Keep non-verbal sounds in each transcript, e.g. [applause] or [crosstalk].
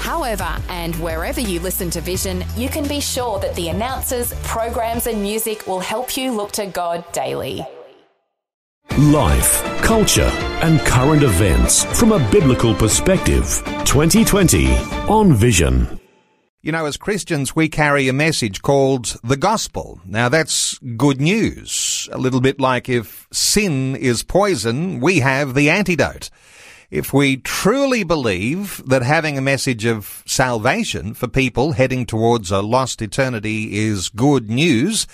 However, and wherever you listen to Vision, you can be sure that the announcers, programs, and music will help you look to God daily. Life, culture, and current events from a biblical perspective. 2020 on Vision. You know, as Christians, we carry a message called the gospel. Now, that's good news. A little bit like if sin is poison, we have the antidote. If we truly believe that having a message of salvation for people heading towards a lost eternity is good news,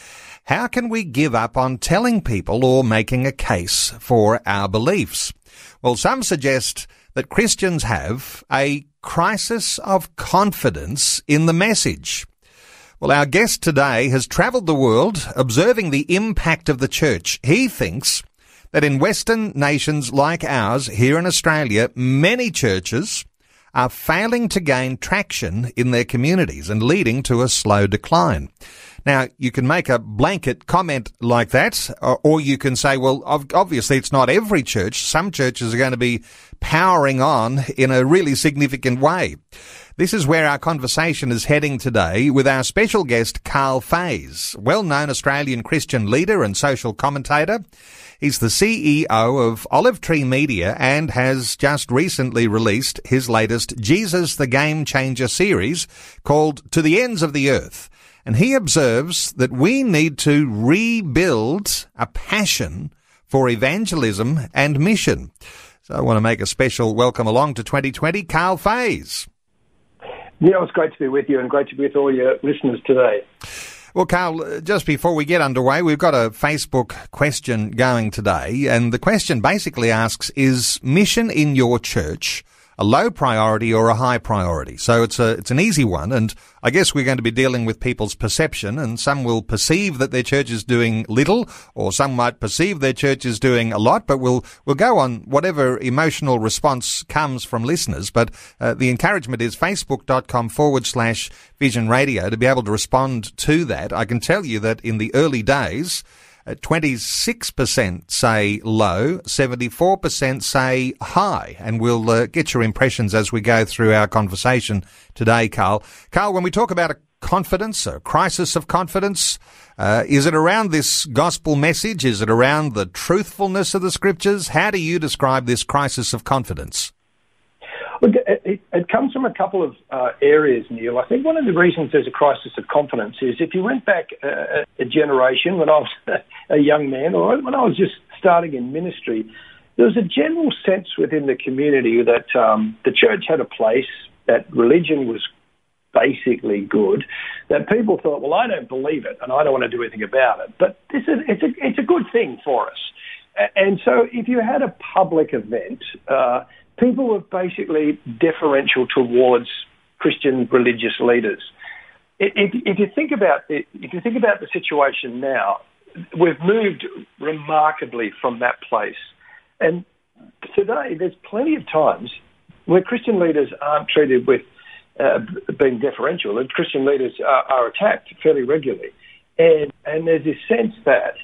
how can we give up on telling people or making a case for our beliefs? Well, some suggest that Christians have a crisis of confidence in the message. Well, our guest today has travelled the world observing the impact of the church. He thinks that in Western nations like ours here in Australia, many churches are failing to gain traction in their communities and leading to a slow decline. Now, you can make a blanket comment like that, uh, or, you can say, well, obviously it's not every church. Some churches are going to be powering on in a really significant way. This is where our conversation is heading today with our special guest, Karl Faase, well-known Australian Christian leader and social commentator. He's the CEO of Olive Tree Media and has just recently released his latest Jesus the Game Changer series called To the Ends of the Earth. And he observes that we need to rebuild a passion for evangelism and mission. So I want to make a special welcome along to 2020, Karl Faase. Yeah, it's great to be with you and great to be with all your listeners today. Well, Karl, just before we get underway, we've got a Facebook question going today, and the question basically asks, is mission in your church a low priority or a high priority. So it's a, it's an easy one. And I guess we're going to be dealing with people's perception and some will perceive that their church is doing little or some might perceive their church is doing a lot, but we'll, we'll go on whatever emotional response comes from listeners. But uh, the encouragement is facebook.com forward slash vision radio to be able to respond to that. I can tell you that in the early days, 26% uh, say low, 74% say high. And we'll uh, get your impressions as we go through our conversation today, Karl. Karl, when we talk about a confidence, a crisis of confidence, uh, is it around this gospel message? Is it around the truthfulness of the scriptures? How do you describe this crisis of confidence? It, comes from a couple of uh, areas, Neil. I think one of the reasons there's a crisis of confidence is if you went back a, a generation when I was [laughs] a young man or when I was just starting in ministry, there was a general sense within the community that um, the church had a place, that religion was basically good, that people thought, well, I don't believe it and I don't want to do anything about it. But this is, it's, a, it's a good thing for us. And so if you had a public event, uh, people were basically deferential towards Christian religious leaders. If, if, you think about it, if you think about the situation now, we've moved remarkably from that place, and today there's plenty of times where Christian leaders aren't treated with uh, being deferential, and Christian leaders are, are attacked fairly regularly, and and there's this sense that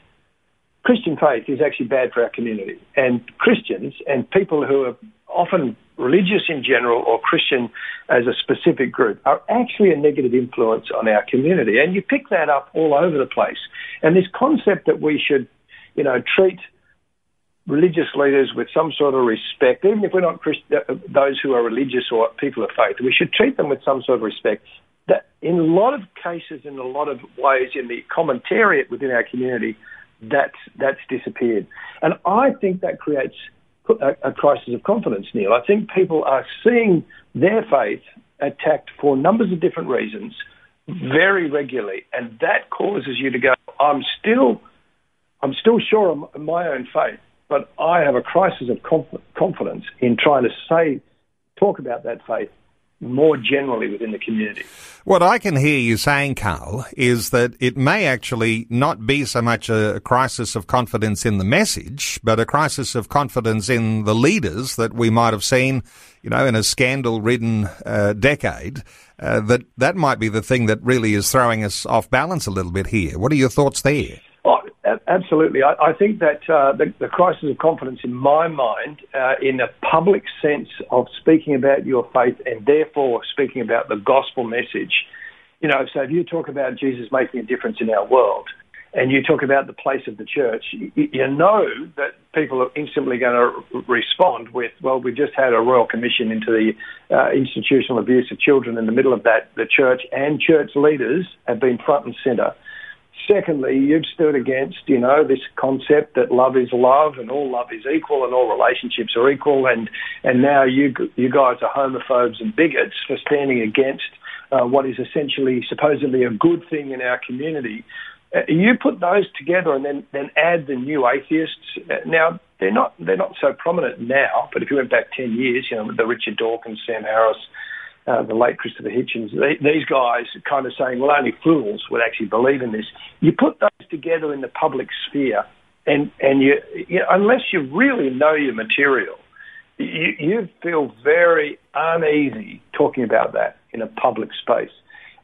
Christian faith is actually bad for our community, and Christians and people who are often religious in general or Christian as a specific group, are actually a negative influence on our community. And you pick that up all over the place. And this concept that we should, you know, treat religious leaders with some sort of respect, even if we're not Christ- uh, those who are religious or people of faith, we should treat them with some sort of respect. That in a lot of cases, in a lot of ways, in the commentariat within our community, that's that's disappeared, and I think that creates a, crisis of confidence, Neil. I think people are seeing their faith attacked for numbers of different reasons very regularly, and that causes you to go, I'm still, I'm still sure of my own faith, but I have a crisis of conf- confidence in trying to say, talk about that faith more generally within the community. What I can hear you saying, Karl, is that it may actually not be so much a crisis of confidence in the message, but a crisis of confidence in the leaders that we might have seen, you know, in a scandal-ridden uh, decade. Uh, that that might be the thing that really is throwing us off balance a little bit here. What are your thoughts there? Absolutely. I, I think that uh, the, the, crisis of confidence, in my mind, uh, in a public sense of speaking about your faith and therefore speaking about the gospel message, you know, so if you talk about Jesus making a difference in our world and you talk about the place of the church, you, you know that people are instantly going to respond with, well, we just had a royal commission into the uh, institutional abuse of children in the middle of that. The church and church leaders have been front and centre Secondly, you've stood against, you know, this concept that love is love and all love is equal and all relationships are equal, and and now you you guys are homophobes and bigots for standing against uh, what is essentially supposedly a good thing in our community. Uh, you put those together and then then add the new atheists. Uh, now they're not they're not so prominent now, but if you went back ten years, you know, the Richard Dawkins, Sam Harris uh, the late Christopher Hitchens, they, these guys kind of saying, well, only fools would actually believe in this. You put those together in the public sphere, and, and you, you know, unless you really know your material, you, you feel very uneasy talking about that in a public space.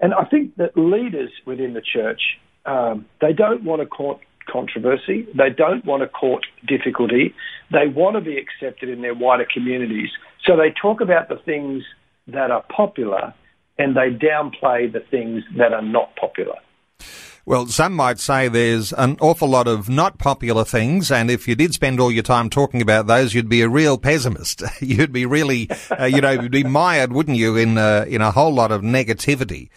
And I think that leaders within the church, um, they don't want to court controversy. They don't want to court difficulty. They want to be accepted in their wider communities. So they talk about the things that are popular and they downplay the things that are not popular. Well, some might say there's an awful lot of not popular things, and if you did spend all your time talking about those, you'd be a real pessimist. [laughs] you'd be really, uh, you know, you'd be mired, wouldn't you, in uh, in a whole lot of negativity.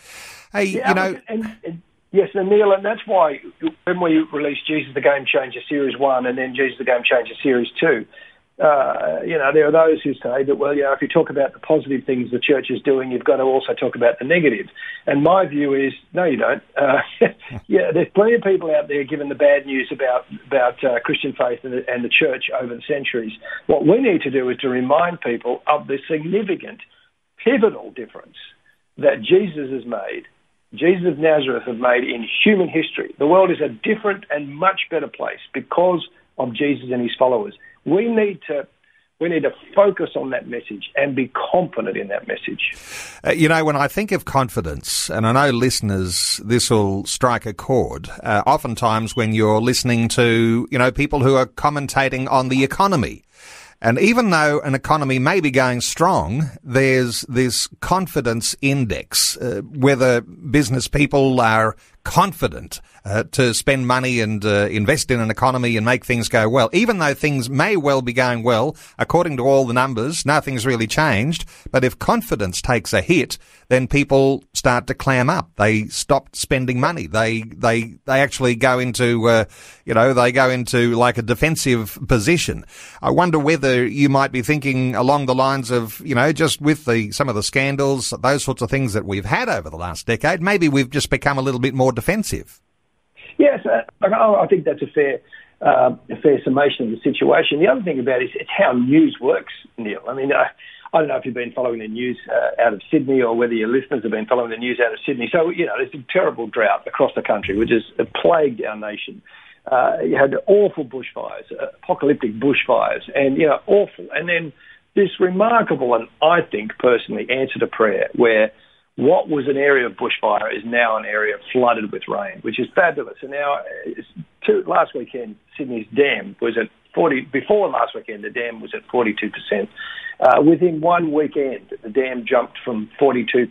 Hey, yeah, you know. And, and, yes, and Neil, and that's why when we released Jesus the Game Changer Series 1 and then Jesus the Game Changer Series 2, uh, you know, there are those who say that, well, you know, if you talk about the positive things the church is doing, you've got to also talk about the negative. And my view is, no, you don't. Uh, [laughs] yeah, there's plenty of people out there giving the bad news about about uh, Christian faith and the, and the church over the centuries. What we need to do is to remind people of the significant, pivotal difference that Jesus has made Jesus of Nazareth have made in human history. The world is a different and much better place because of Jesus and his followers. We need to we need to focus on that message and be confident in that message. Uh, you know, when I think of confidence, and I know listeners, this will strike a chord. Uh, oftentimes, when you're listening to, you know, people who are commentating on the economy, and even though an economy may be going strong, there's this confidence index, uh, whether business people are confident uh, to spend money and uh, invest in an economy and make things go well. Even though things may well be going well, according to all the numbers, nothing's really changed. But if confidence takes a hit, then people start to clam up. They stop spending money. They they they actually go into uh, you know they go into like a defensive position. I wonder whether you might be thinking along the lines of you know just with the some of the scandals, those sorts of things that we've had over the last decade. Maybe we've just become a little bit more defensive. Yes, uh, I think that's a fair uh, a fair summation of the situation. The other thing about it is it's how news works, Neil. I mean, uh, I don't know if you've been following the news uh, out of Sydney or whether your listeners have been following the news out of Sydney. So, you know, there's a terrible drought across the country, which has plagued our nation. Uh, you had awful bushfires, uh, apocalyptic bushfires, and, you know, awful. And then this remarkable, and I think personally, answer to prayer where what was an area of bushfire is now an area flooded with rain, which is fabulous. And now, two, last weekend, Sydney's dam was at 40, before last weekend, the dam was at 42%. Uh, within one weekend, the dam jumped from 42%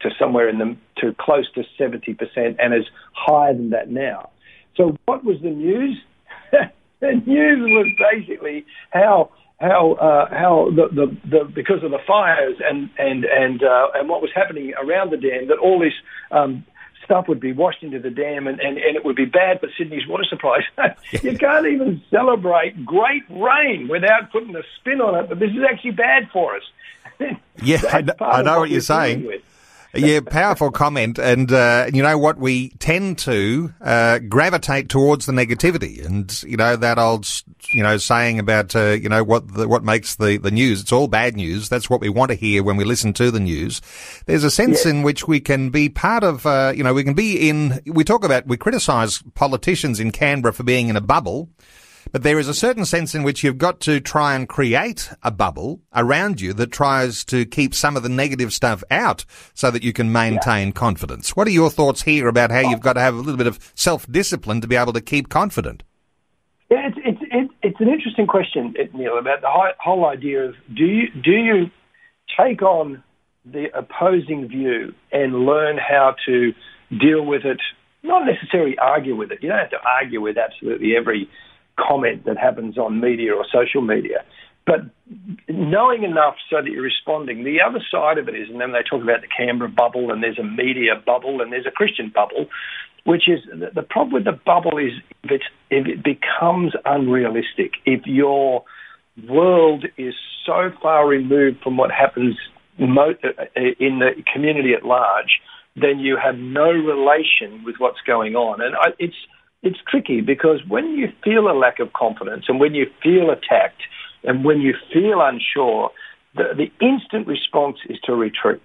to somewhere in the, to close to 70% and is higher than that now. So what was the news? [laughs] the news was basically how how uh, how the, the, the because of the fires and and and uh, and what was happening around the dam that all this um, stuff would be washed into the dam and, and, and it would be bad for Sydney's water supply. [laughs] you can't even celebrate great rain without putting a spin on it, but this is actually bad for us. [laughs] yeah, I, I, know what, what you're saying. [laughs] yeah, powerful comment. And, uh, you know what? We tend to, uh, gravitate towards the negativity. And, you know, that old, you know, saying about, uh, you know, what the, what makes the, the news. It's all bad news. That's what we want to hear when we listen to the news. There's a sense yeah. in which we can be part of, uh, you know, we can be in, we talk about, we criticize politicians in Canberra for being in a bubble. But there is a certain sense in which you've got to try and create a bubble around you that tries to keep some of the negative stuff out so that you can maintain yeah. confidence. What are your thoughts here about how you've got to have a little bit of self-discipline to be able to keep confident? Yeah, it's it's it's an interesting question, Neil, about the whole idea of do you do you take on the opposing view and learn how to deal with it, not necessarily argue with it. You don't have to argue with absolutely every comment that happens on media or social media. But knowing enough so that you're responding. The other side of it is, and then they talk about the Canberra bubble, and there's a media bubble, and there's a Christian bubble, which is the problem with the bubble is if, if it becomes unrealistic, if your world is so far removed from what happens uh, in the community at large, then you have no relation with what's going on. And it's it's tricky because when you feel a lack of confidence and when you feel attacked and when you feel unsure, the, the instant response is to retreat.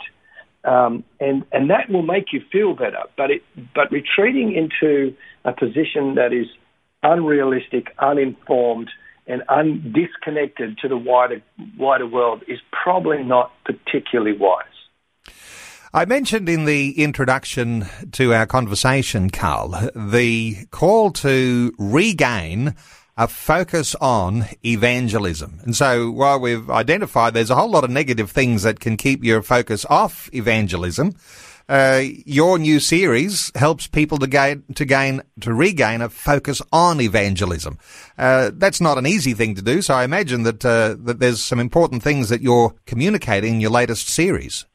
Um, and, and that will make you feel better. But, it, but retreating into a position that is unrealistic, uninformed, and un- disconnected to the wider, wider world is probably not particularly wise. I mentioned in the introduction to our conversation, Karl, the call to regain a focus on evangelism. And so while we've identified there's a whole lot of negative things that can keep your focus off evangelism, uh, your new series helps people to gain, to gain, to regain a focus on evangelism. Uh, that's not an easy thing to do, so I imagine that, uh, that there's some important things that you're communicating in your latest series.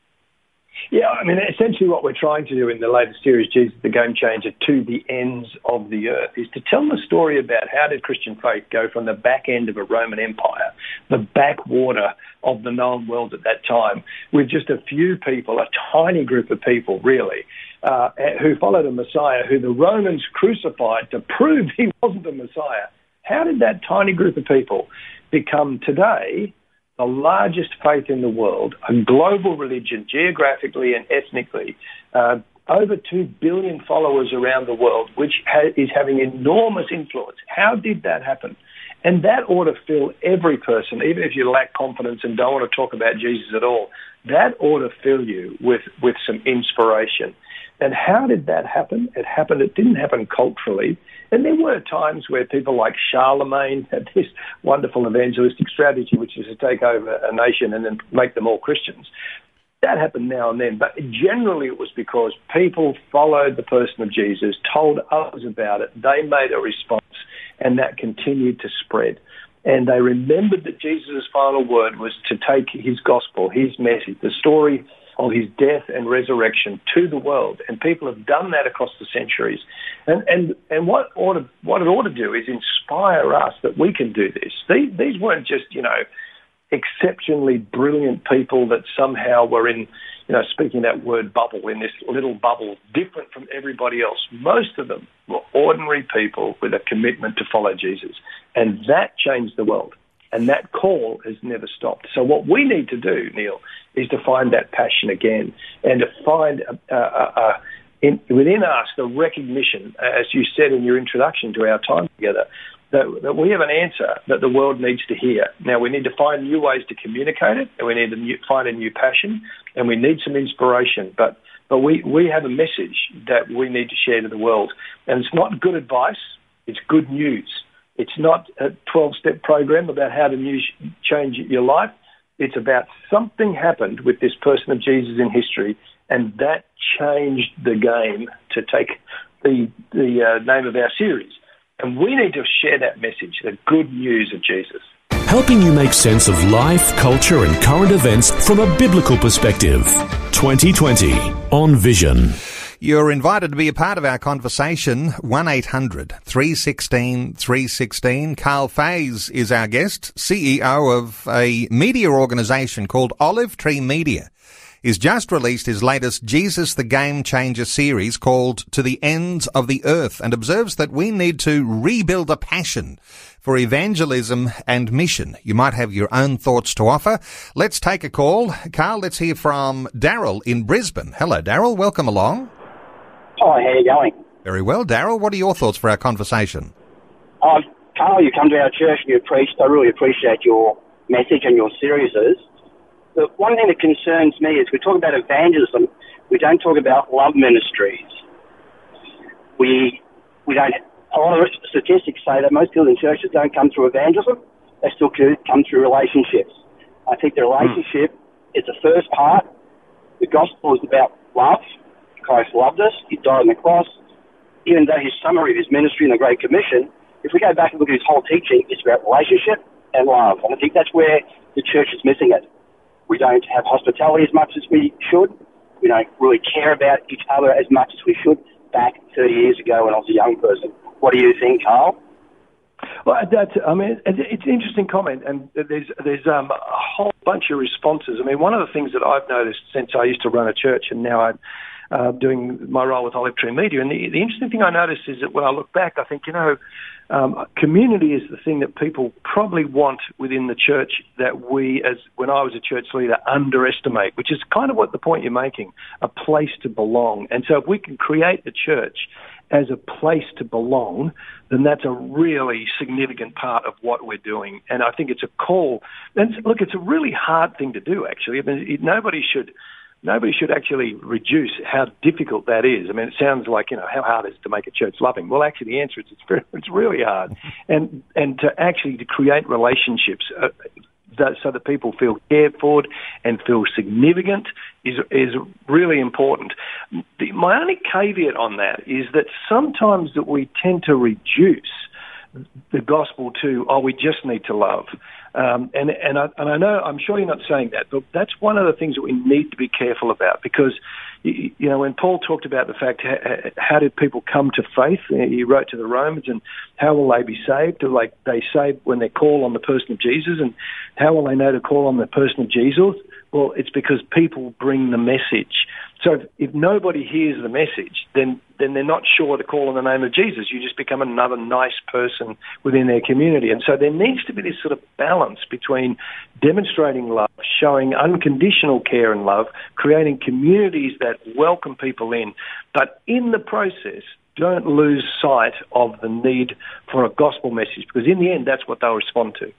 Yeah, I mean, essentially what we're trying to do in the latest series, Jesus the Game Changer, to the ends of the earth, is to tell the story about how did Christian faith go from the back end of a Roman Empire, the backwater of the known world at that time, with just a few people, a tiny group of people, really, uh, who followed a Messiah who the Romans crucified to prove [laughs] he wasn't a Messiah. How did that tiny group of people become today the largest faith in the world, a global religion, geographically and ethnically, uh, over 2 billion followers around the world, which ha- is having enormous influence. How did that happen? And that ought to fill every person, even if you lack confidence and don't want to talk about Jesus at all, that ought to fill you with, with some inspiration. And how did that happen? It happened, it didn't happen culturally. And there were times where people like Charlemagne had this wonderful evangelistic strategy, which is to take over a nation and then make them all Christians. That happened now and then, but generally it was because people followed the person of Jesus, told others about it, they made a response, and that continued to spread. And they remembered that Jesus' final word was to take his gospel, his message, the story of his death and resurrection to the world. And people have done that across the centuries. And, and, and what, ought to, what it ought to do is inspire us that we can do this. These, these weren't just, you know, exceptionally brilliant people that somehow were in, you know, speaking that word bubble, in this little bubble, different from everybody else. Most of them were ordinary people with a commitment to follow Jesus. And that changed the world. And that call has never stopped. So what we need to do, Neil, is to find that passion again and to find a, a, a, in, within us the recognition, as you said in your introduction to our time together, that, that, we have an answer that the world needs to hear. Now, we need to find new ways to communicate it, and we need to new, find a new passion, and we need some inspiration. But, but we, we have a message that we need to share to the world. And it's not good advice, it's good news. It's not a 12 step program about how to change your life. It's about something happened with this person of Jesus in history, and that changed the game to take the, the uh, name of our series. And we need to share that message, the good news of Jesus. Helping you make sense of life, culture, and current events from a biblical perspective. 2020 on Vision. You're invited to be a part of our conversation. 1-800 316 316. Karl Faase is our guest, CEO of a media organisation called Olive Tree Media. He's just released his latest Jesus the Game Changer series called To the Ends of the Earth and observes that we need to rebuild a passion for evangelism and mission. You might have your own thoughts to offer. Let's take a call. Karl, let's hear from Daryl in Brisbane. Hello, Daryl. Welcome along. Hi, how are you going? Very well, Daryl. What are your thoughts for our conversation? Uh, Karl, you come to our church and you preached. I really appreciate your message and your series. The one thing that concerns me is we talk about evangelism, we don't talk about love ministries. We we don't a lot of statistics say that most people in churches don't come through evangelism, they still come through relationships. I think the relationship mm. is the first part. The gospel is about love. Christ loved us. He died on the cross. Even though his summary of his ministry in the Great Commission, if we go back and look at his whole teaching, it's about relationship and love. And I think that's where the church is missing it. We don't have hospitality as much as we should. We don't really care about each other as much as we should back 30 years ago when I was a young person. What do you think, Carl? Well, that's, I mean, it's an interesting comment, and there's there's um, a whole bunch of responses. I mean, one of the things that I've noticed since I used to run a church, and now I'm uh, doing my role with Olive Tree Media, and the, the interesting thing I noticed is that when I look back, I think, you know, um, community is the thing that people probably want within the church that we, as when I was a church leader, underestimate, which is kind of what the point you're making, a place to belong. And so if we can create the church as a place to belong, then that's a really significant part of what we're doing. And I think it's a call. And look, it's a really hard thing to do, actually. I mean, nobody should nobody should actually reduce how difficult that is. I mean, it sounds like you know how hard it is to make a church loving. Well, actually, the answer is it's very, [laughs] it's really hard, [laughs] and and to actually to create relationships. Uh, that, so that people feel cared for and feel significant is is really important. The, my only caveat on that is that sometimes that we tend to reduce the gospel to oh we just need to love um, and and I, and I know I'm sure you're not saying that, but that's one of the things that we need to be careful about because you, know when Paul talked about the fact how, how did people come to faith, he wrote to the Romans, and how will they be saved? Like they saved when they call on the person of Jesus, and how will they know to call on the person of Jesus? Well, it's because people bring the message. So if, if nobody hears the message, then then they're not sure to call on the name of Jesus. You just become another nice person within their community. And so there needs to be this sort of balance between demonstrating love, showing unconditional care and love, creating communities that welcome people in, but in the process, don't lose sight of the need for a gospel message because in the end, that's what they'll respond to.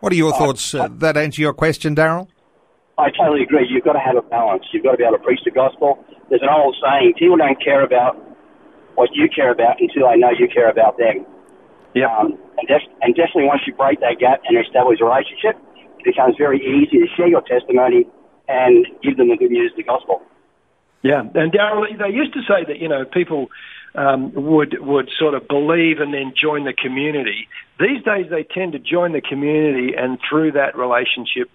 What are your thoughts? Uh, that answer your question, Daryl? I totally agree. You've got to have a balance. You've got to be able to preach the gospel. There's an old saying: people don't care about what you care about until they know you care about them. Yeah. Um, and, def- and definitely, once you break that gap and establish a relationship, it becomes very easy to share your testimony and give them the good news of the gospel. Yeah, and Daryl, they used to say that you know people um, would would sort of believe and then join the community. These days, they tend to join the community, and through that relationship,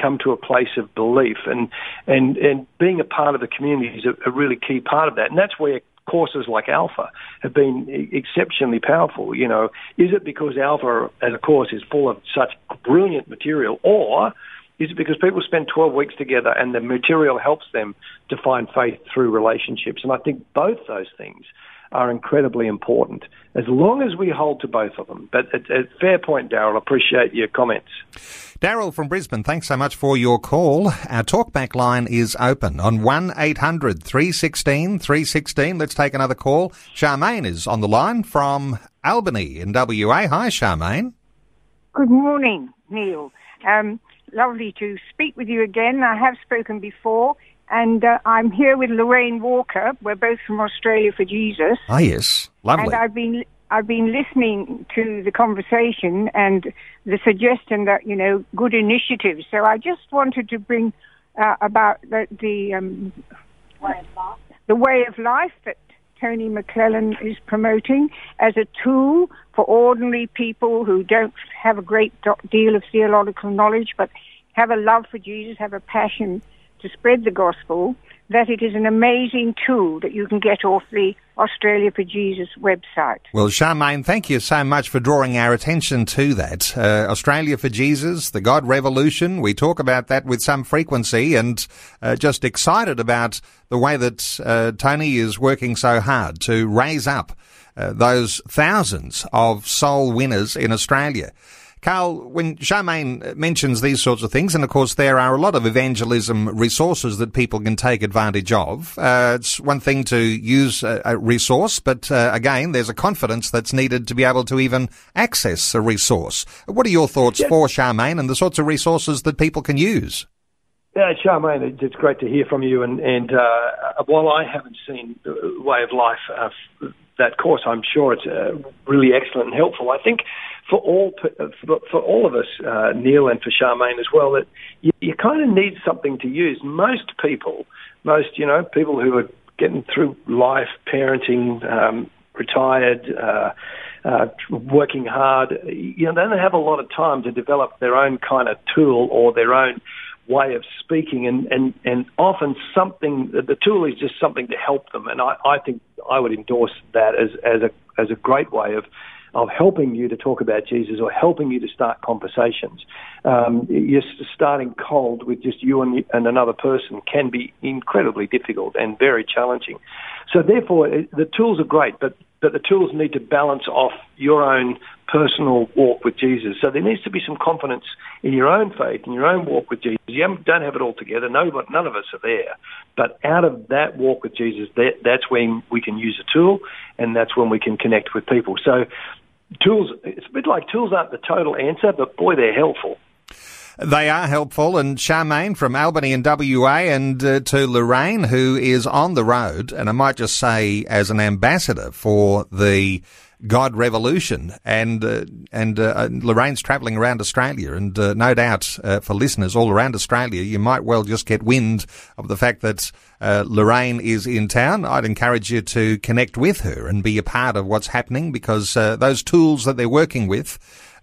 come to a place of belief, and and and being a part of the community is a, a really key part of that, and that's where courses like Alpha have been exceptionally powerful. You know, is it because Alpha as a course is full of such brilliant material, or is it because people spend 12 weeks together and the material helps them to find faith through relationships? And I think both those things are incredibly important as long as we hold to both of them. But at, at fair point, Daryl, appreciate your comments. Daryl from Brisbane, thanks so much for your call. Our talkback line is open on 1 800 316 316. Let's take another call. Charmaine is on the line from Albany in WA. Hi, Charmaine. Good morning, Neil. Um, lovely to speak with you again. I have spoken before, and uh, I'm here with Lorraine Walker. We're both from Australia for Jesus. Ah, yes, lovely. And I've been I've been listening to the conversation and the suggestion that you know good initiatives. So I just wanted to bring uh, about the the, um, the way of life that Tony McClellan is promoting as a tool for ordinary people who don't have a great deal of theological knowledge, but have a love for Jesus, have a passion to spread the gospel. that it is an amazing tool that you can get off the Australia for Jesus website. Well, Charmaine, thank you so much for drawing our attention to that. Uh, Australia for Jesus, the God Revolution, we talk about that with some frequency and uh, just excited about the way that uh, Tony is working so hard to raise up uh, those thousands of soul winners in Australia. Karl, when Charmaine mentions these sorts of things, and of course there are a lot of evangelism resources that people can take advantage of. Uh, it's one thing to use a, a resource, but uh, again, there's a confidence that's needed to be able to even access a resource. What are your thoughts yeah. for Charmaine and the sorts of resources that people can use? Yeah, Charmaine, it's great to hear from you. And, and uh, while I haven't seen the Way of Life, uh, that course, I'm sure it's uh, really excellent and helpful. I think for all for, for all of us, uh, Neil, and for Charmaine as well, that you, you kind of need something to use. Most people, most you know, people who are getting through life, parenting, um, retired. Uh, uh, working hard, you know, they don't have a lot of time to develop their own kind of tool or their own way of speaking, and, and, and often something the tool is just something to help them, and I, I think I would endorse that as as a as a great way of of helping you to talk about Jesus or helping you to start conversations. Um, you're starting cold with just you and, and another person can be incredibly difficult and very challenging. So therefore, the tools are great, but but the tools need to balance off your own personal walk with Jesus. So there needs to be some confidence in your own faith, in your own walk with Jesus. You don't have it all together. No, none of us are there. But out of that walk with Jesus, that, that's when we can use a tool, and that's when we can connect with people. So tools, it's a bit like tools aren't the total answer, but boy, they're helpful. They are helpful. And Charmaine from Albany and WA and uh, to Lorraine, who is on the road, and I might just say as an ambassador for the God Revolution, and uh, and uh, Lorraine's travelling around Australia, and uh, no doubt uh, for listeners all around Australia, you might well just get wind of the fact that uh, Lorraine is in town. I'd encourage you to connect with her and be a part of what's happening because uh, those tools that they're working with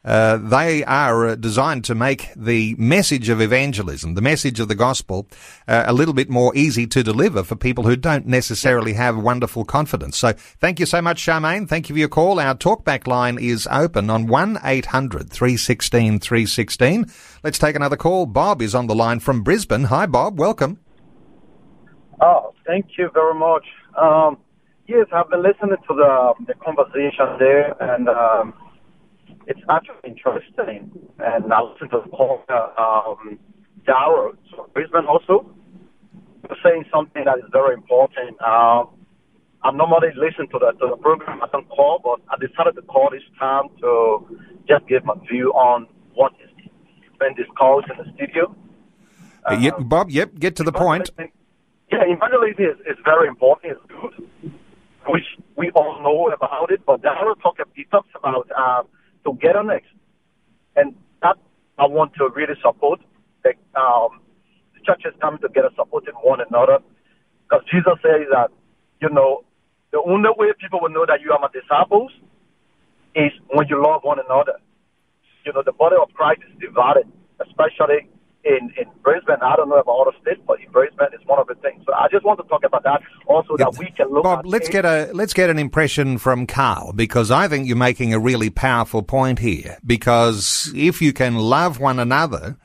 uh, they are uh, designed to make the message of evangelism, the message of the gospel, uh, a little bit more easy to deliver for people who don't necessarily have wonderful confidence. So thank you so much, Charmaine. Thank you for your call. Our talkback line is open on 1-800-316-316. 316. Let's take another call. Bob is on the line from Brisbane. Hi, Bob. Welcome. Oh, thank you very much. Um, yes, I've been listening to the, the conversation there, and um, it's actually interesting. And I listened to Paul um, Dower, Brisbane also, saying something that is very important. Uh, I normally listen to the, to the program. I don't call, but I decided to call this time to just give my view on what is been discussed in the studio. Uh, yep, Bob, yep, get to the point. Yeah, evangelism is, is very important. It's good, which we all know about it. But Darrell talk, he talks about uh, togetherness. And that I want to really support. The, um, the churches coming together, supporting one another. Because Jesus says that, you know, the only way people will know that you are my disciples is when you love one another. You know, the body of Christ is divided, especially in, in Brisbane. I don't know about other states, but in Brisbane, it's one of the things. So I just want to talk about that also that we can look. Bob, let's get a let's get an impression from Karl because I think you're making a really powerful point here. Because if you can love one another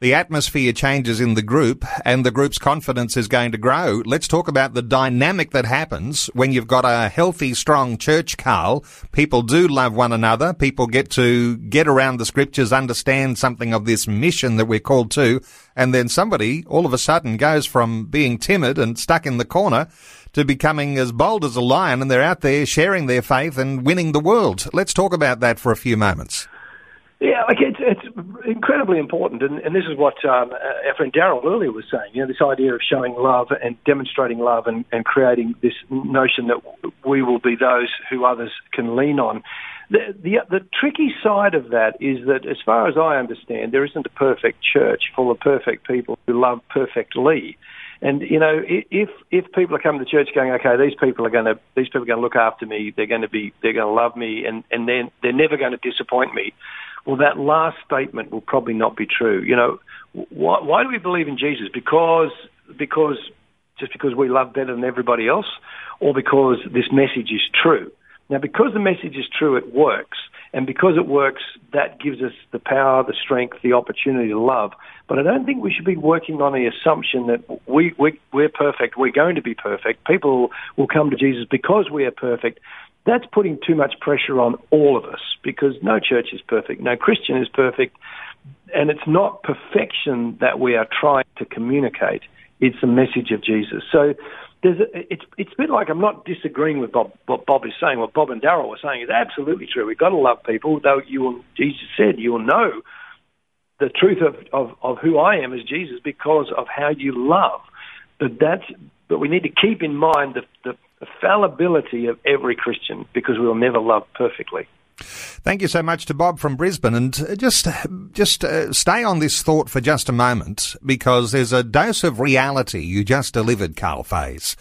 the atmosphere changes in the group and the group's confidence is going to grow. Let's talk about the dynamic that happens when you've got a healthy, strong church, Karl. People do love one another. People get to get around the scriptures, understand something of this mission that we're called to. And then somebody all of a sudden goes from being timid and stuck in the corner to becoming as bold as a lion and they're out there sharing their faith and winning the world. Let's talk about that for a few moments. Yeah, like it's it's incredibly important, and, and this is what um, our friend Daryl earlier was saying. You know, this idea of showing love and demonstrating love, and, and creating this notion that we will be those who others can lean on. The, the the tricky side of that is that, as far as I understand, there isn't a perfect church full of perfect people who love perfectly. And you know, if if people are coming to church going, okay, these people are going to these people are going to look after me, they're going to be they're going to love me, and and then they're never going to disappoint me well, that last statement will probably not be true. You know, why, why do we believe in Jesus? Because because just because we love better than everybody else, or because this message is true. Now, because the message is true, it works. And because it works, that gives us the power, the strength, the opportunity to love. But I don't think we should be working on the assumption that we, we, we're perfect, we're going to be perfect. People will come to Jesus because we are perfect. That's putting too much pressure on all of us because no church is perfect, no Christian is perfect. And it's not perfection that we are trying to communicate, it's the message of Jesus. So a, it's it's a bit like I'm not disagreeing with Bob what Bob is saying. What Bob and Daryl were saying is absolutely true. We've got to love people, though you will. Jesus said you will know the truth of, of, of who I am as Jesus because of how you love. But that's but we need to keep in mind the, the, the fallibility of every Christian because we will never love perfectly. Thank you so much to Bob from Brisbane, and just just uh, stay on this thought for just a moment because there's a dose of reality you just delivered, Karl Faase,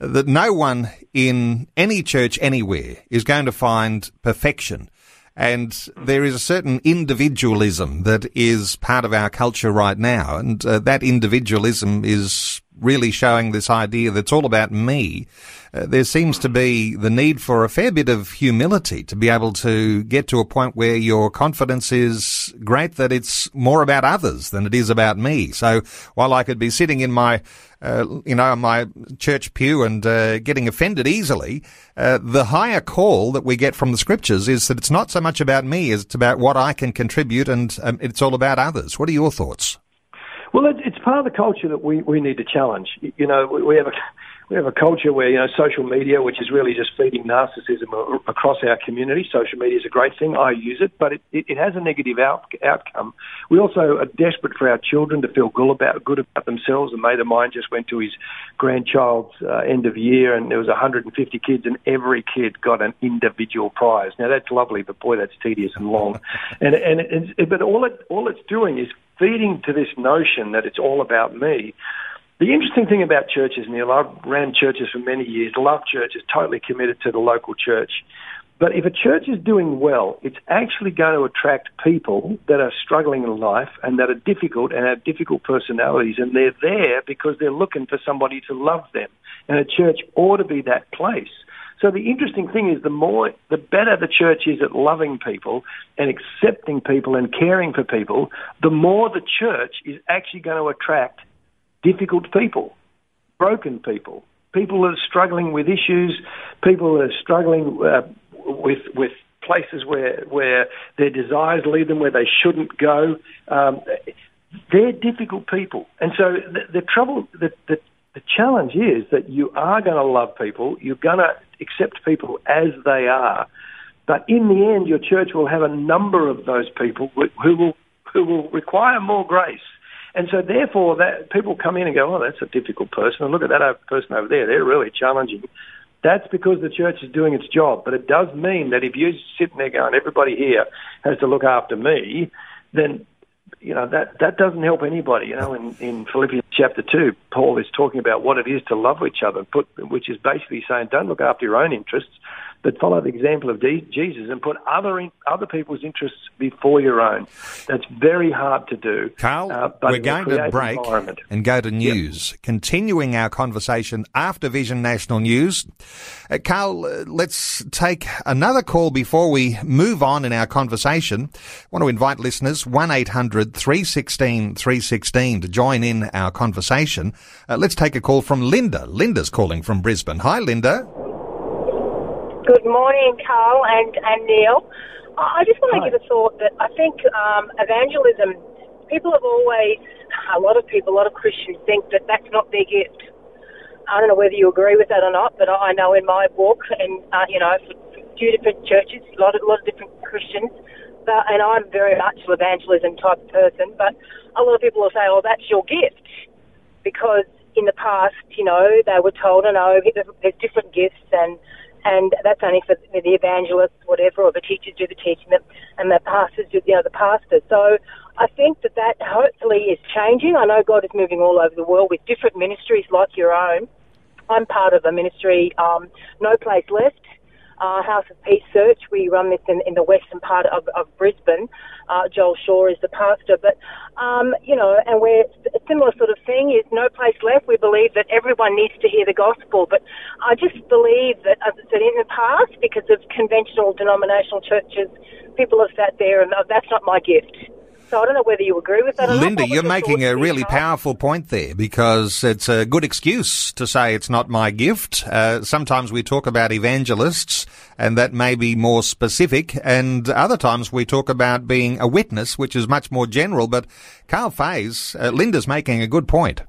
that no one in any church anywhere is going to find perfection. And there is a certain individualism that is part of our culture right now. And uh, that individualism is really showing this idea that's all about me. Uh, there seems to be the need for a fair bit of humility to be able to get to a point where your confidence is great that it's more about others than it is about me. So while I could be sitting in my uh, you know, my church pew and uh, getting offended easily. Uh, the higher call that we get from the scriptures is that it's not so much about me as it's about what I can contribute, and um, it's all about others. What are your thoughts? Well, it's part of the culture that we, we need to challenge. You know, we have a we have a culture where you know social media, which is really just feeding narcissism across our community. Social media is a great thing. I use it, but it, it, has a negative out, outcome. We also are desperate for our children to feel good about good about themselves. And mate of mine just went to his grandchild's uh, end of year, and there was 150 kids, and every kid got an individual prize. Now that's lovely, but boy, that's tedious and long. [laughs] and and it, but all it all it's doing is feeding to this notion that it's all about me. The interesting thing about churches, Neil, I ran churches for many years, love churches, totally committed to the local church. But if a church is doing well, it's actually going to attract people that are struggling in life and that are difficult and have difficult personalities, and they're there because they're looking for somebody to love them. And a church ought to be that place. So the interesting thing is the more, the better the church is at loving people and accepting people and caring for people, the more the church is actually going to attract difficult people, broken people, people that are struggling with issues, people that are struggling uh, with with places where where their desires lead them where they shouldn't go. Um, they're difficult people, and so the, the trouble, the, the the challenge is that you are going to love people, you're going to accept people as they are, but in the end, your church will have a number of those people who will who will require more grace and so, therefore, that people come in and go, "Oh, that's a difficult person." And look at that person over there; they're really challenging. That's because the church is doing its job. But it does mean that if you're sitting there going, "Everybody here has to look after me," then you know that that doesn't help anybody. You know, in, in Philippians chapter two, Paul is talking about what it is to love each other, put, which is basically saying, don't look after your own interests, but follow the example of Jesus and put other in, other people's interests before your own. That's very hard to do. Karl, uh, we're going to break and go to news. Yep. Continuing our conversation after Vision National News. Uh, Karl, uh, let's take another call before we move on in our conversation. I want to invite listeners 1 800 316 316 to join in our conversation. Uh, let's take a call from Linda. Linda's calling from Brisbane. Hi, Linda. Good morning, Karl and, and Neil. I just want to Hi. give a thought that I think um, evangelism, people have always, a lot of people, a lot of Christians think that that's not their gift. I don't know whether you agree with that or not, but I know in my book, and uh, you know, for a few different churches, a lot of, a lot of different Christians, but, and I'm very much an evangelism type person, but a lot of people will say, oh, that's your gift. Because in the past, you know, they were told, oh, no, there's different gifts and and that's only for the evangelists, whatever, or the teachers do the teaching, and the pastors do, you know, the pastors. So I think that that hopefully is changing. I know God is moving all over the world with different ministries like your own. I'm part of a ministry, um, No Place Left, uh, House of Peace Search. We run this in, in the western part of, of Brisbane. Uh, Joel Shaw is the pastor, but um, you know, and we're a similar sort of thing is no place left. We believe that everyone needs to hear the gospel, but I just believe that, I said in the past, because of conventional denominational churches, people have sat there and oh, that's not my gift. So I don't know whether you agree with that. Linda, you're making a really powerful point there because it's a good excuse to say it's not my gift. Uh, sometimes we talk about evangelists and that may be more specific and other times we talk about being a witness, which is much more general. But Karl Faase, uh, Linda's making a good point.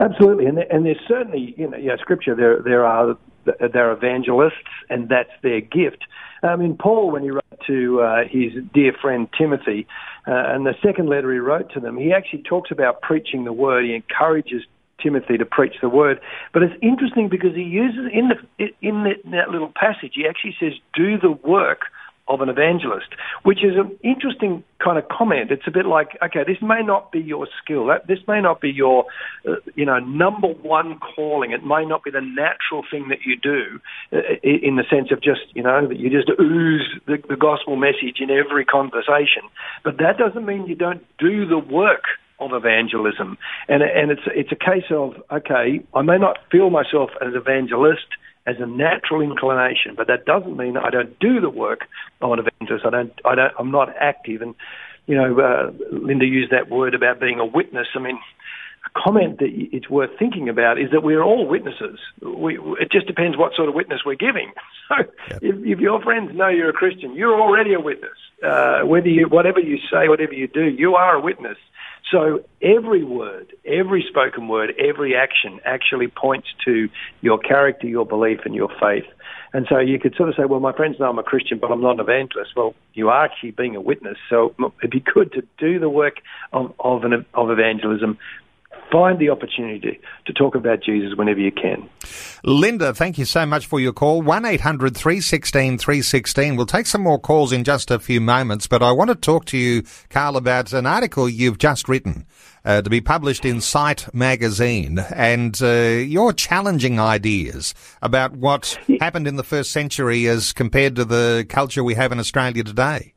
Absolutely, and, and there's certainly, you know, yeah, scripture. There, there are there are evangelists, and that's their gift. I mean, Paul, when he wrote to uh, his dear friend Timothy, uh, and the second letter he wrote to them, he actually talks about preaching the word. He encourages Timothy to preach the word. But it's interesting because he uses in the in in that little passage, he actually says, "Do the work." Of an evangelist, which is an interesting kind of comment. It's a bit like, okay, this may not be your skill. This may not be your, uh, you know, number one calling. It may not be the natural thing that you do uh, in the sense of just, you know, that you just ooze the, the gospel message in every conversation. But that doesn't mean you don't do the work of evangelism. And, and it's, it's a case of, okay, I may not feel myself as evangelist – as a natural inclination, but that doesn't mean I don't do the work an evangelist. I don't, I don't, I'm not active. And, you know, uh, Linda used that word about being a witness. I mean, a comment that it's worth thinking about is that we're all witnesses. We, it just depends what sort of witness we're giving. [laughs] So yep. if, if, your friends know you're a Christian, you're already a witness. Uh, whether you, whatever you say, whatever you do, you are a witness. So every word, every spoken word, every action actually points to your character, your belief, and your faith. And so you could sort of say, well, my friends know I'm a Christian, but I'm not an evangelist. Well, you are actually being a witness. So it'd be good to do the work of, of, an, of evangelism, find the opportunity to, talk about Jesus whenever you can. Linda, thank you so much for your call. 1 800 316 316. We'll take some more calls in just a few moments, but I want to talk to you, Karl, about an article you've just written. Uh, to be published in Sight magazine, and uh, your challenging ideas about what happened in the first century as compared to the culture we have in Australia today.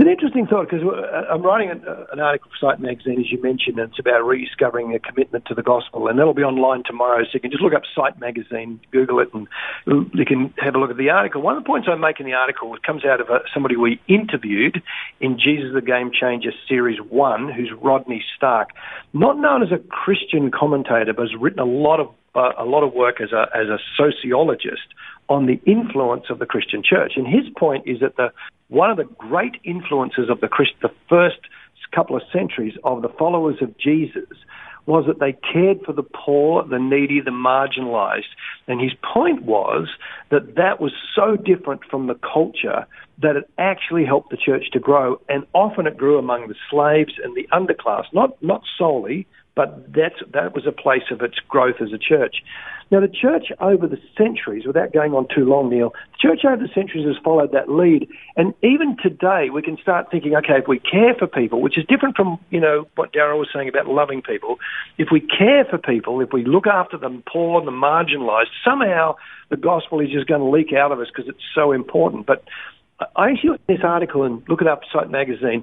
It's an interesting thought because uh, I'm writing an, uh, article for Sight Magazine, as you mentioned, and it's about rediscovering a commitment to the gospel. And that'll be online tomorrow, so you can just look up Sight Magazine, Google it, and you can have a look at the article. One of the points I make in the article comes out of a, somebody we interviewed in Jesus the Game Changer Series 1, who's Rodney Stark. Not known as a Christian commentator, but has written a lot of uh, a lot of work as a as a sociologist on the influence of the Christian church. And his point is that the one of the great influences of the Christ, the first couple of centuries of the followers of Jesus was that they cared for the poor, the needy, the marginalized. And his point was that that was so different from the culture that it actually helped the church to grow. And often it grew among the slaves and the underclass, not, not solely, but that's, that was a place of its growth as a church. Now, the church over the centuries, without going on too long, Neil, the church over the centuries has followed that lead. And even today, we can start thinking, okay, if we care for people, which is different from, you know, what Daryl was saying about loving people, if we care for people, if we look after them poor and the marginalized, somehow the gospel is just going to leak out of us because it's so important. But I hear this article and look it up, Sight Magazine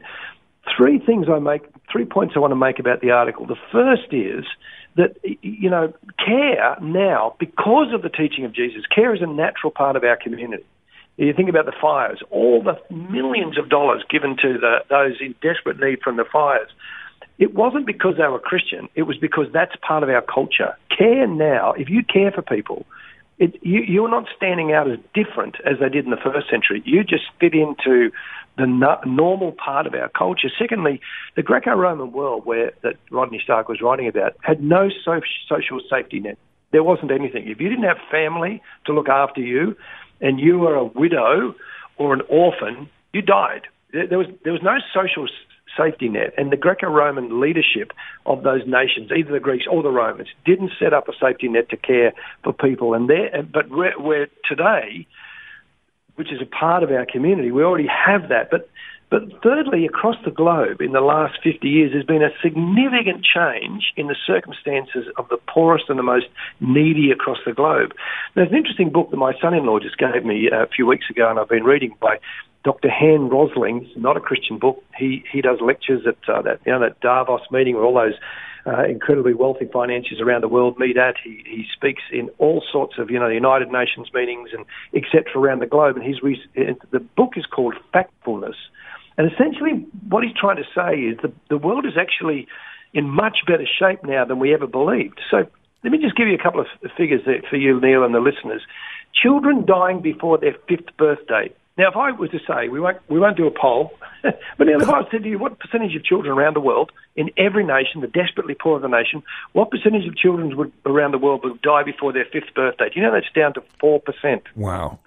three things I make, three points I want to make about the article. The first is that, you know, care now, because of the teaching of Jesus, care is a natural part of our community. You think about the fires, all the millions of dollars given to the, those in desperate need from the fires. It wasn't because they were Christian. It was because that's part of our culture. Care now, if you care for people, it, you, you're not standing out as different as they did in the first century. You just fit into the no- normal part of our culture. Secondly, the Greco-Roman world, where that Rodney Stark was writing about, had no so- social safety net. There wasn't anything. If you didn't have family to look after you, and you were a widow or an orphan, you died. There was there was no social safety net, and the Greco-Roman leadership of those nations, either the Greeks or the Romans, didn't set up a safety net to care for people. And there, but we're, we're today which is a part of our community. We already have that. But But thirdly, across the globe in the last 50 years, there's been a significant change in the circumstances of the poorest and the most needy across the globe. There's an interesting book that my son-in-law just gave me uh, a few weeks ago, and I've been reading by Dr. Hans Rosling. It's not a Christian book. He he does lectures at uh, that you know that Davos meeting where all those uh, incredibly wealthy financiers around the world meet at. He, he speaks in all sorts of, you know, United Nations meetings and etc. around the globe. And his the book is called Factfulness. And essentially, what he's trying to say is the, the world is actually in much better shape now than we ever believed. So let me just give you a couple of figures there for you, Neil, and the listeners. Children dying before their fifth birthday now, if I was to say we won't we won't do a poll, [laughs] but now if I said to you what percentage of children around the world in every nation, the desperately poor of the nation, what percentage of children would around the world would die before their fifth birthday? Do you know that's down to four percent? Wow.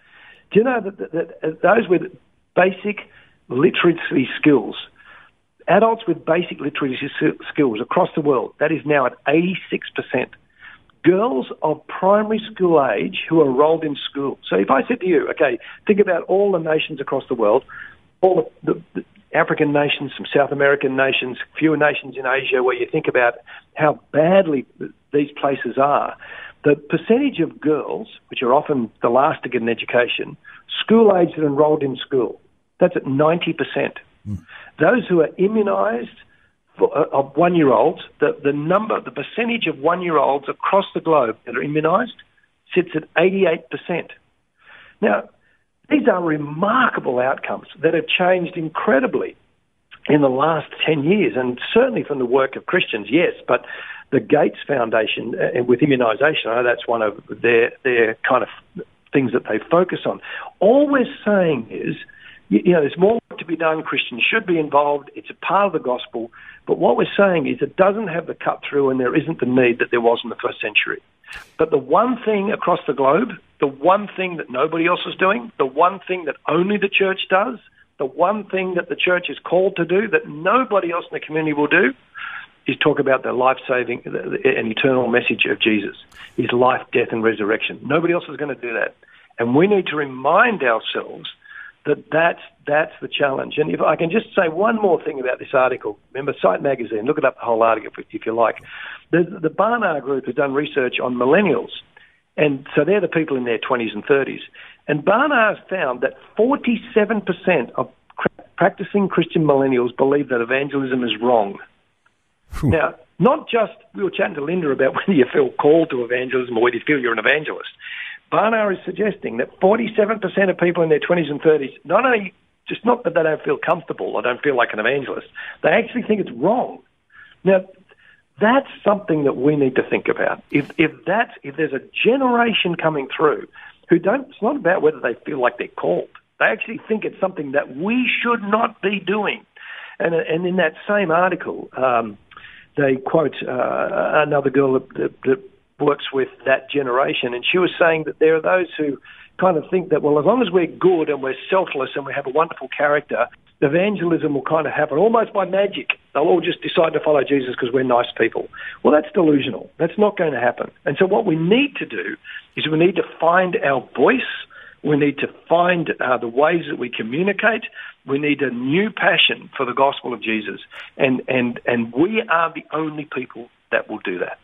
Do you know that, that, that uh, those with basic literacy skills, adults with basic literacy skills across the world, that is now at eighty six percent girls of primary school age who are enrolled in school. So if I said to you, okay, think about all the nations across the world, all the, the, the African nations, some South American nations, fewer nations in Asia, where you think about how badly these places are, the percentage of girls, which are often the last to get an education, school age that are enrolled in school, that's at 90%. Mm. Those who are immunised, of one year olds, the, the number, the percentage of one year olds across the globe that are immunised sits at 88%. Now, these are remarkable outcomes that have changed incredibly in the last 10 years, and certainly from the work of Christians, yes, but the Gates Foundation uh, with immunisation, I know that's one of their, their kind of things that they focus on. All we're saying is, you know, there's more to be done. Christians should be involved. It's a part of the gospel. But what we're saying is it doesn't have the cut through and there isn't the need that there was in the first century. But the one thing across the globe, the one thing that nobody else is doing, the one thing that only the church does, the one thing that the church is called to do that nobody else in the community will do, is talk about the life saving and eternal message of Jesus, his life, death, and resurrection. Nobody else is going to do that. And we need to remind ourselves that that's, that's the challenge. And if I can just say one more thing about this article, remember Sight Magazine, look it up the whole article if, if you like. The, the Barna Group has done research on millennials, and so they're the people in their 20s and 30s. And Barna has found that 47% of practicing Christian millennials believe that evangelism is wrong. Now, not just, we were chatting to Linda about [laughs] whether you feel called to evangelism or whether you feel you're an evangelist. Barna is suggesting that 47% of people in their 20s and 30s not only just not that they don't feel comfortable or don't feel like an evangelist, they actually think it's wrong. Now, that's something that we need to think about. If if that's if there's a generation coming through who don't, it's not about whether they feel like they're called. They actually think it's something that we should not be doing. And and in that same article, um, they quote uh, another girl that, that, that works with that generation, and she was saying that there are those who kind of think that, well, as long as we're good and we're selfless and we have a wonderful character, evangelism will kind of happen almost by magic. They'll all just decide to follow Jesus because we're nice people. Well, that's delusional. That's not going to happen. And so, what we need to do is we need to find our voice. We need to find uh, the ways that we communicate. We need a new passion for the gospel of Jesus. And, and, and we are the only people that will do that.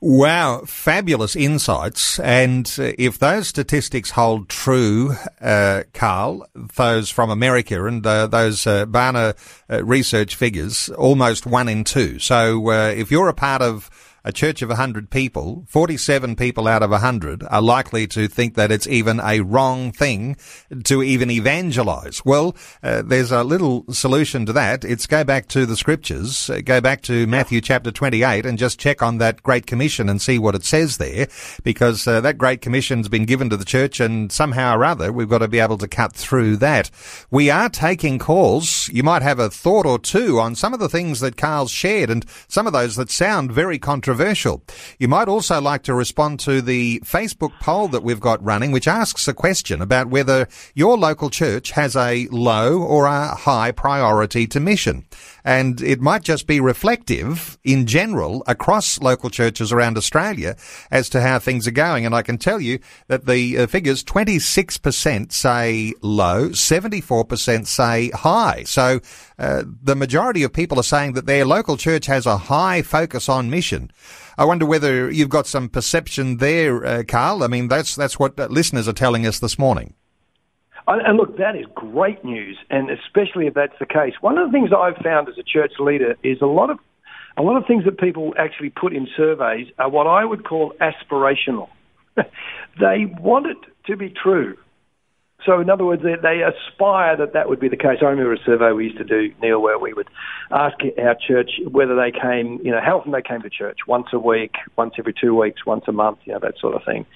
Wow, fabulous insights. And uh, if those statistics hold true, uh, Karl, those from America and uh, those uh, Barna uh, research figures, almost one in two. So uh, if you're a part of a church of 100 people, 47 people out of 100 are likely to think that it's even a wrong thing to even evangelize. Well, uh, there's a little solution to that. It's go back to the scriptures, uh, go back to Matthew chapter 28 and just check on that Great Commission and see what it says there because uh, that Great Commission's been given to the church and somehow or other we've got to be able to cut through that. We are taking calls. You might have a thought or two on some of the things that Karl's shared and some of those that sound very controversial controversial. You might also like to respond to the Facebook poll that we've got running, which asks a question about whether your local church has a low or a high priority to mission. And it might just be reflective in general across local churches around Australia as to how things are going. And I can tell you that the uh, figures 26% say low, 74% say high. So uh, the majority of people are saying that their local church has a high focus on mission. I wonder whether you've got some perception there, uh, Karl. I mean, that's that's what listeners are telling us this morning. And look, that is great news, and especially if that's the case. One of the things I've found as a church leader is a lot of a lot of things that people actually put in surveys are what I would call aspirational. [laughs] they want it to be true. So, in other words, they, they, aspire that that would be the case. I remember a survey we used to do, Neil, where we would ask our church whether they came, you know, how often they came to church, once a week, once every two weeks, once a month, you know, that sort of thing.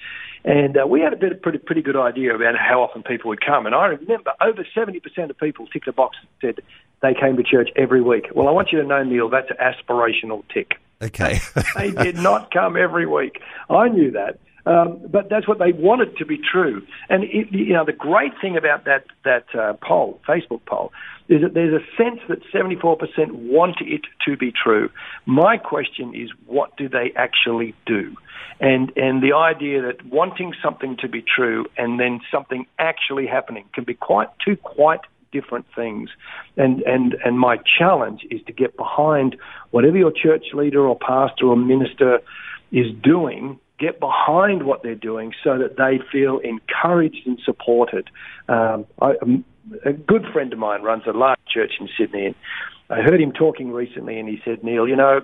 And uh, we had a bit, pretty, pretty good idea about how often people would come. And I remember over 70% of people ticked a box that said they came to church every week. Well, I want you to know, Neil, that's an aspirational tick. Okay. [laughs] they did not come every week. I knew that. Um, but that's what they wanted to be true. And it, you know, the great thing about that that uh, poll, Facebook poll, is that there's a sense that 74% want it to be true. My question is, what do they actually do? And and the idea that wanting something to be true and then something actually happening can be quite two quite different things. And and and my challenge is to get behind whatever your church leader or pastor or minister is doing get behind what they're doing so that they feel encouraged and supported. Um, I, um, a good friend of mine runs a large church in Sydney, and I heard him talking recently, and he said, Neil, you know,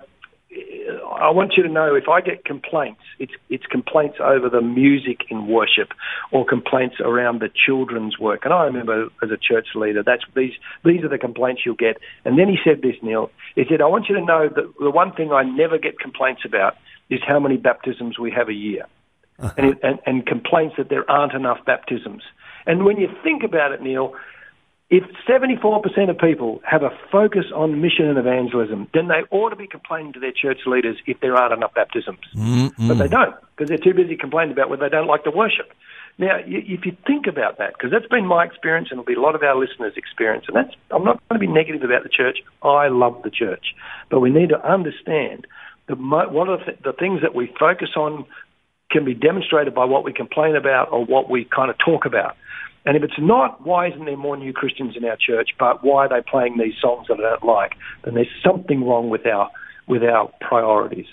I want you to know if I get complaints, it's it's complaints over the music in worship, or complaints around the children's work. And I remember as a church leader, that's these these are the complaints you'll get. And then he said this, Neil. He said, I want you to know that the one thing I never get complaints about is how many baptisms we have a year, uh-huh. and, it, and and complaints that there aren't enough baptisms. And when you think about it, Neil, if 74% of people have a focus on mission and evangelism, then they ought to be complaining to their church leaders if there aren't enough baptisms. Mm-mm. But they don't, because they're too busy complaining about whether they don't like the worship. Now, if you think about that, because that's been my experience and it'll be a lot of our listeners' experience, and that's, I'm not going to be negative about the church. I love the church. But we need to understand that one of the, the things that we focus on can be demonstrated by what we complain about or what we kind of talk about. And if it's not, why isn't there more new Christians in our church? But why are they playing these songs that I don't like? Then there's something wrong with our with our priorities.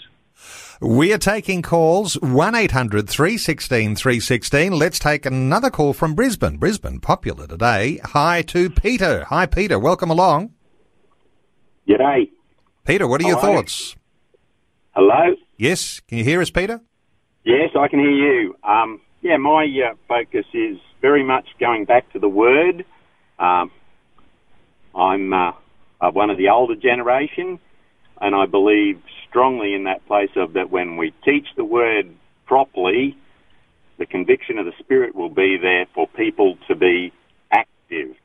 We are taking calls 1 800 316 316. Let's take another call from Brisbane. Brisbane, popular today. Hi to Peter. Hi, Peter. Welcome along. G'day. Peter, what are your thoughts? Hello? Yes. Can you hear us, Peter? Yes, I can hear you. Um, yeah, my uh, focus is very much going back to the word. Um, I'm uh, one of the older generation, and I believe strongly in that place of that when we teach the word properly, the conviction of the Spirit will be there for people to be active.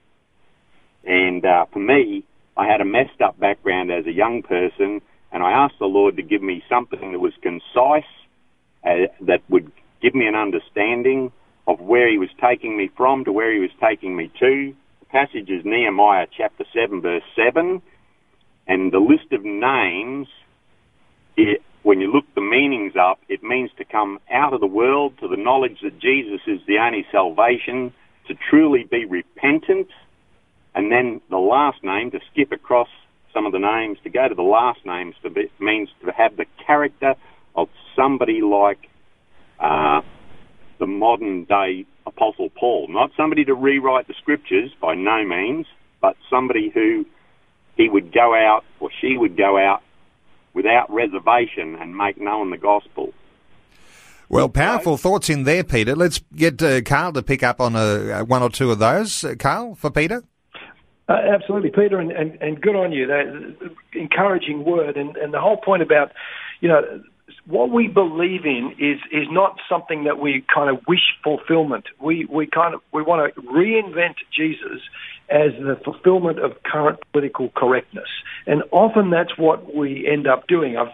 And uh, for me, I had a messed up background as a young person, and I asked the Lord to give me something that was concise, uh, that would give me an understanding of where he was taking me from to where he was taking me to. The passage is Nehemiah chapter 7, verse 7. And the list of names, it, when you look the meanings up, it means to come out of the world to the knowledge that Jesus is the only salvation, to truly be repentant. And then the last name, to skip across some of the names, to go to the last names, to be, means to have the character of somebody like uh, the modern day Apostle Paul. Not somebody to rewrite the scriptures by no means, but somebody who he would go out or she would go out without reservation and make known the gospel. Well, powerful thoughts in there, Peter. Let's get uh, Karl to pick up on a, one or two of those. Uh, Karl, for Peter? Uh, absolutely, Peter, and, and, and good on you. That encouraging word, and, and the whole point about, you know, what we believe in is is not something that we kind of wish fulfillment. We we kind of we want to reinvent Jesus as the fulfillment of current political correctness, and often that's what we end up doing. I've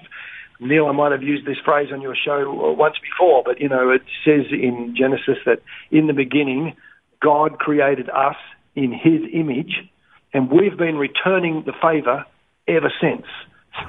Neil, I might have used this phrase on your show once before, but you know, it says in Genesis that in the beginning, God created us in His image, and we've been returning the favour ever since.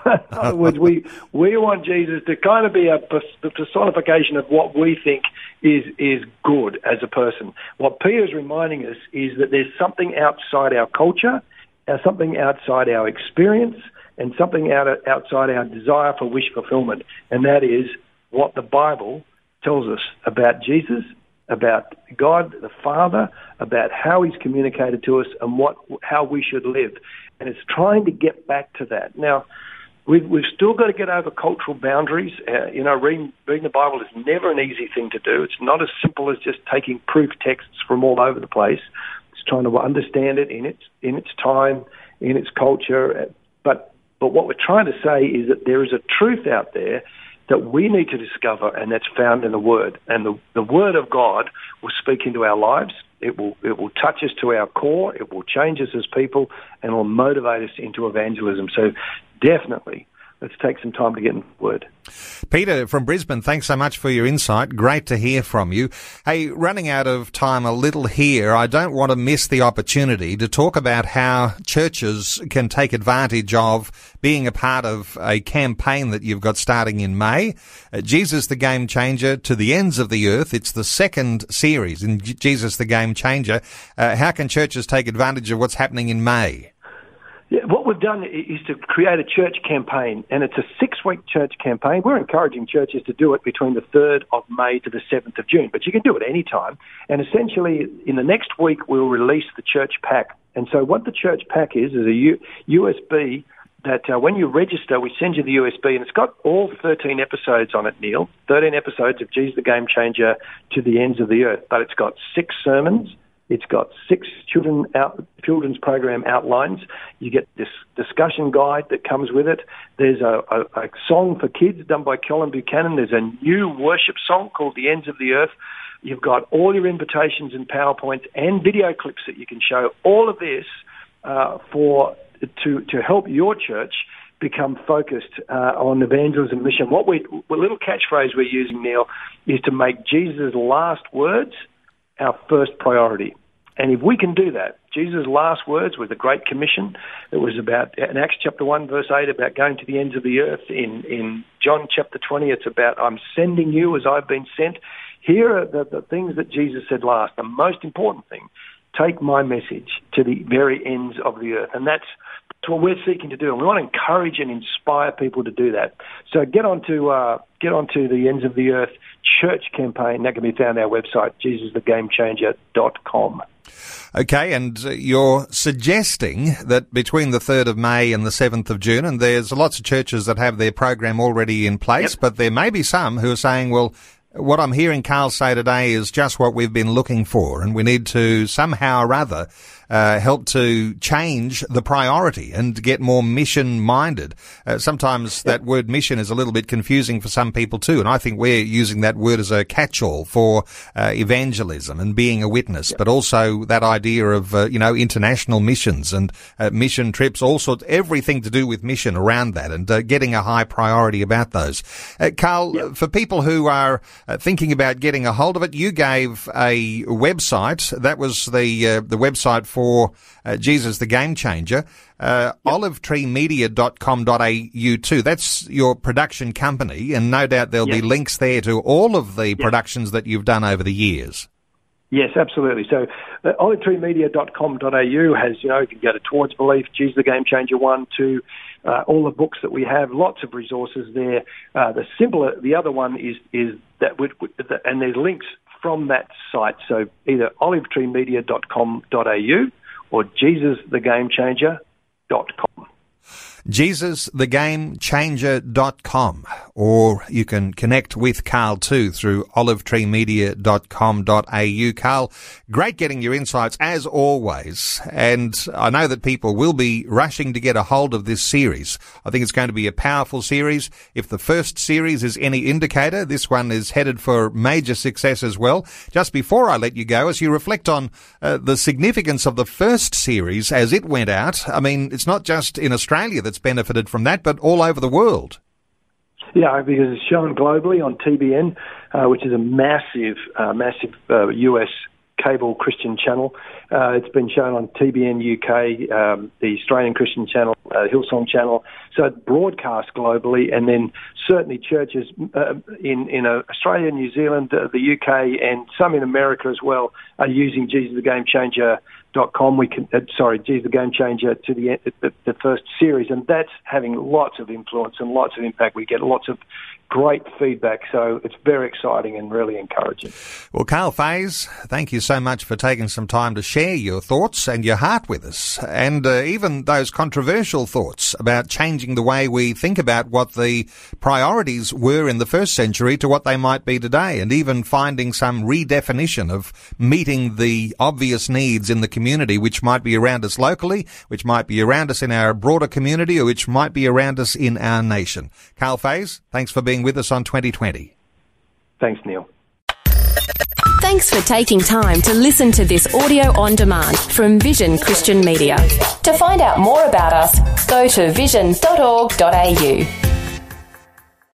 in other words, we we want Jesus to kind of be a personification of what we think is is good as a person. What Peter's reminding us is that there's something outside our culture, uh, something outside our experience, and something out outside our desire for wish fulfillment, and that is what the Bible tells us about Jesus, about God the Father, about how He's communicated to us, and what how we should live. And it's trying to get back to that now. We've, we've still got to get over cultural boundaries. Uh, you know, reading, reading the Bible is never an easy thing to do. It's not as simple as just taking proof texts from all over the place. It's trying to understand it in its in its time, in its culture. But but what we're trying to say is that there is a truth out there that we need to discover, and that's found in the Word. And the, the Word of God will speak into our lives. It will it will touch us to our core. It will change us as people, and will motivate us into evangelism. So definitely let's take some time to get in word. Peter from Brisbane, thanks so much for your insight. Great to hear from you. Hey, running out of time a little here, I don't want to miss the opportunity to talk about how churches can take advantage of being a part of a campaign that you've got starting in May. Uh, Jesus the Game Changer to the ends of the earth. It's the second series in Jesus the Game Changer. Uh, how can churches take advantage of what's happening in May? Yeah, what we've done is to create a church campaign, and it's a six week church campaign. We're encouraging churches to do it between the 3rd of May to the 7th of June, but you can do it any time. And essentially, in the next week, we'll release the church pack. And so, what the church pack is, is a U- USB that uh, when you register, we send you the USB, and it's got all 13 episodes on it, Neil. 13 episodes of Jesus the Game Changer to the ends of the earth. But it's got six sermons it's got six children out, children's program outlines. You get this discussion guide that comes with it. There's a, a, a song for kids done by Colin Buchanan. There's a new worship song called The Ends of the Earth. You've got all your invitations and PowerPoints and video clips that you can show. All of this uh, for to to help your church become focused uh, on evangelism mission. What we, what little catchphrase we're using, Neil, is to make Jesus' last words our first priority. And if we can do that, Jesus' last words were the Great Commission. It was about, in Acts chapter 1, verse 8, about going to the ends of the earth. In, in John chapter 20, it's about, I'm sending you as I've been sent. Here are the, the things that Jesus said last. The most important thing take my message to the very ends of the earth. And that's, that's what we're seeking to do. And we want to encourage and inspire people to do that. So get on to, uh, get onto the ends of the earth church campaign. That can be found on our website, jesusthegamechanger.com. Okay, and uh, you're suggesting that between the 3rd of May and the 7th of June, and there's lots of churches that have their program already in place, yep. but there may be some who are saying, well, what I'm hearing Karl say today is just what we've been looking for, and we need to somehow or other uh, help to change the priority and get more mission minded. Uh, sometimes that word mission is a little bit confusing for some people too, and I think we're using that word as a catch all for uh, evangelism and being a witness, but also that idea of uh, you know international missions and uh, mission trips, all sorts, everything to do with mission around that, and uh, getting a high priority about those. Karl, yep. for people who are thinking about getting a hold of it, you gave a website. That was the the website for uh, Jesus the Game Changer. Uh, yep. olivetreemedia.com.au too. That's your production company, and no doubt there'll yep. be links there to all of the yep. productions that you've done over the years. Yes, absolutely. So, uh, olivetreemedia.com.au has, you know, you can go to Towards Belief, Jesus the Game Changer 1, 2, uh, all the books that we have, lots of resources there. Uh, the simpler, the other one is, is that, we, and there's links from that site. So either olivetreemedia.com.au or jesusthegamechanger.com jesusthegamechanger.com or you can connect with Karl too through olivetreemedia.com.au. Karl, great getting your insights as always. And I know that people will be rushing to get a hold of this series. I think it's going to be a powerful series. If the first series is any indicator, this one is headed for major success as well. Just before I let you go, as you reflect on uh, the significance of the first series as it went out, I mean, it's not just in Australia that's benefited from that, but all over the world. Yeah, because it's shown globally on TBN, uh, which is a massive, uh, massive uh, US cable Christian channel. Uh, it's been shown on TBN UK, um, the Australian Christian channel, uh, Hillsong channel. So it broadcast globally, and then certainly churches uh, in in Australia, New Zealand, the UK, and some in America as well are using Jesus the Game Changer. Com. We can, uh, sorry, geez, the Game Changer to the, the the first series, and that's having lots of influence and lots of impact. We get lots of great feedback. So it's very exciting and really encouraging. Well, Karl Faase, thank you so much for taking some time to share your thoughts and your heart with us, and uh, even those controversial thoughts about changing the way we think about what the priorities were in the first century to what they might be today, and even finding some redefinition of meeting the obvious needs in the community, which might be around us locally, which might be around us in our broader community, or which might be around us in our nation. Karl Faase, thanks for being being with us on 2020. Thanks, Neil. Thanks for taking time to listen to this audio on demand from Vision Christian Media. To find out more about us, go to vision.org.au.